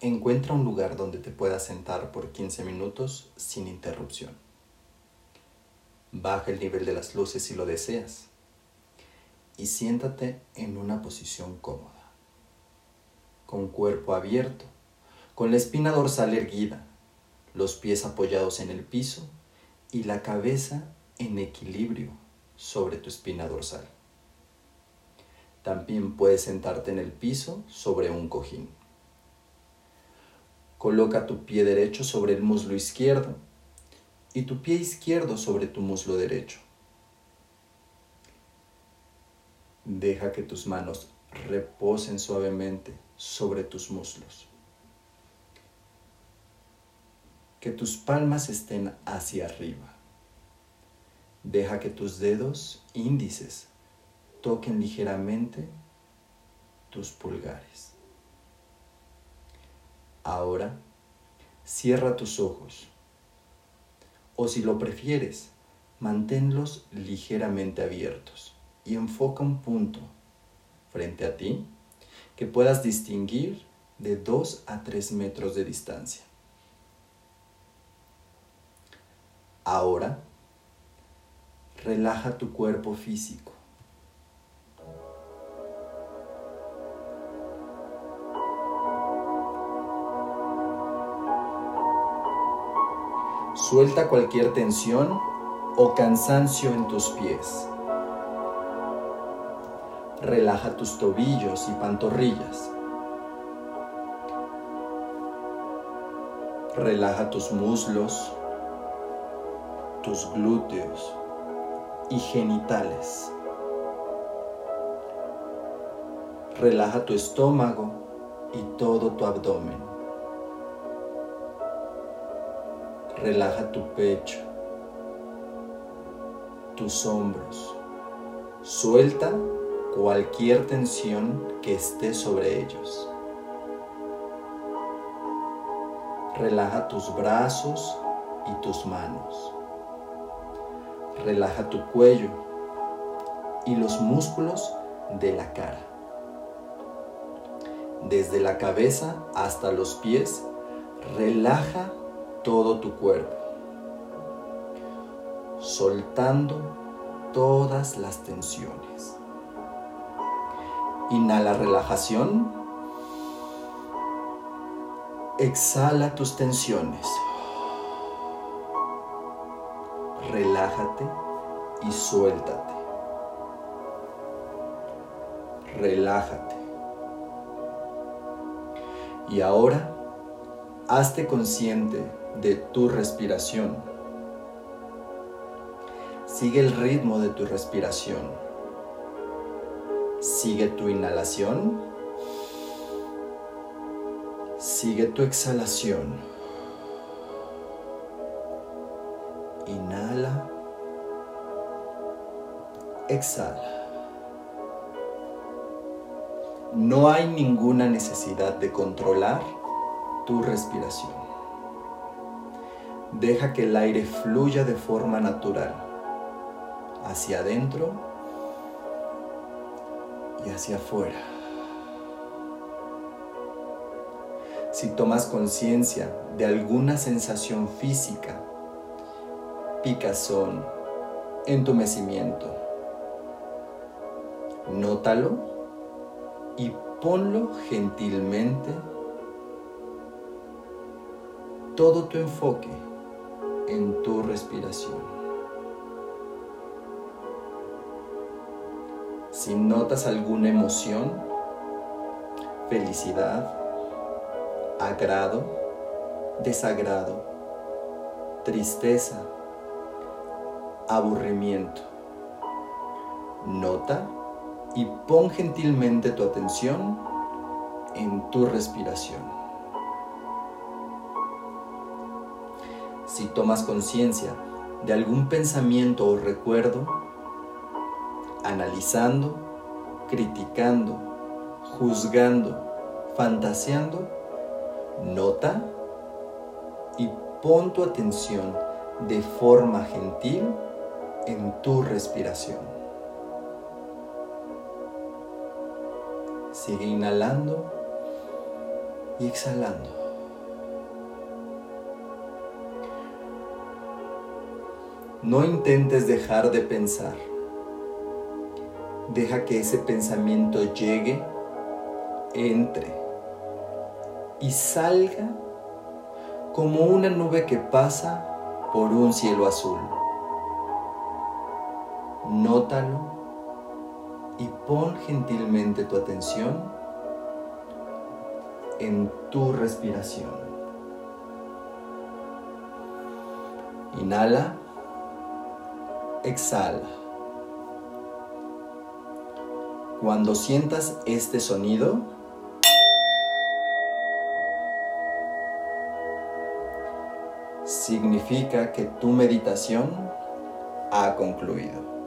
encuentra un lugar donde te puedas sentar por 15 minutos sin interrupción. Baja el nivel de las luces si lo deseas y siéntate en una posición cómoda, con cuerpo abierto, con la espina dorsal erguida, los pies apoyados en el piso y la cabeza en equilibrio sobre tu espina dorsal. También puedes sentarte en el piso sobre un cojín. Coloca tu pie derecho sobre el muslo izquierdo y tu pie izquierdo sobre tu muslo derecho. Deja que tus manos reposen suavemente sobre tus muslos. Que tus palmas estén hacia arriba. Deja que tus dedos índices toquen ligeramente tus pulgares. Ahora, cierra tus ojos. O si lo prefieres, manténlos ligeramente abiertos y enfoca un punto frente a ti que puedas distinguir de 2 a 3 metros de distancia. Ahora, relaja tu cuerpo físico. Suelta cualquier tensión o cansancio en tus pies. Relaja tus tobillos y pantorrillas. Relaja tus muslos, tus glúteos y genitales. Relaja tu estómago y todo tu abdomen. Relaja tu pecho, tus hombros. Suelta cualquier tensión que esté sobre ellos. Relaja tus brazos y tus manos. Relaja tu cuello y los músculos de la cara. Desde la cabeza hasta los pies, relaja todo tu cuerpo, soltando todas las tensiones. Inhala relajación. Exhala tus tensiones. Relájate y suéltate. Relájate. Y ahora, hazte consciente de tu respiración. Sigue el ritmo de tu respiración. Sigue tu inhalación. Sigue tu exhalación. Inhala. Exhala. No hay ninguna necesidad de controlar tu respiración. Deja que el aire fluya de forma natural, hacia adentro y hacia afuera. Si tomas conciencia de alguna sensación física, picazón, entumecimiento, nótalo y ponlo gentilmente todo tu enfoque en tu respiración. Si notas alguna emoción, felicidad, agrado, desagrado, tristeza, aburrimiento, nota y pon gentilmente tu atención en tu respiración. Si tomas conciencia de algún pensamiento o recuerdo, analizando, criticando, juzgando, fantaseando, nota y pon tu atención de forma gentil en tu respiración. Sigue inhalando y exhalando. No intentes dejar de pensar. Deja que ese pensamiento llegue, entre y salga como una nube que pasa por un cielo azul. Nótalo y pon gentilmente tu atención en tu respiración. Inhala, exhala. Cuando sientas este sonido, significa que tu meditación ha concluido.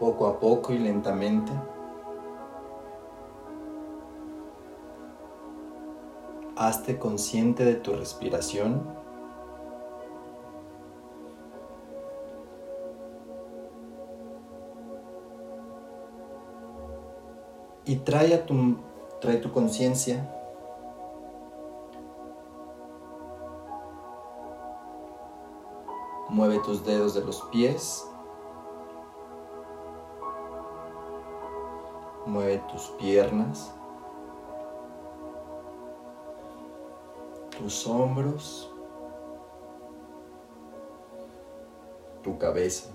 Poco a poco y lentamente hazte consciente de tu respiración. Y trae, a tu, trae tu conciencia Mueve tus dedos de los pies. Mueve tus piernas. tus hombros, tu cabeza,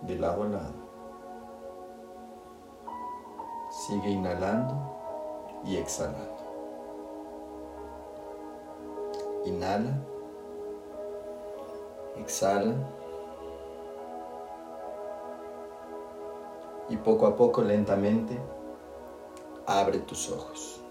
de lado a lado. Sigue inhalando y exhalando. Inhala, exhala y poco a poco lentamente abre tus ojos.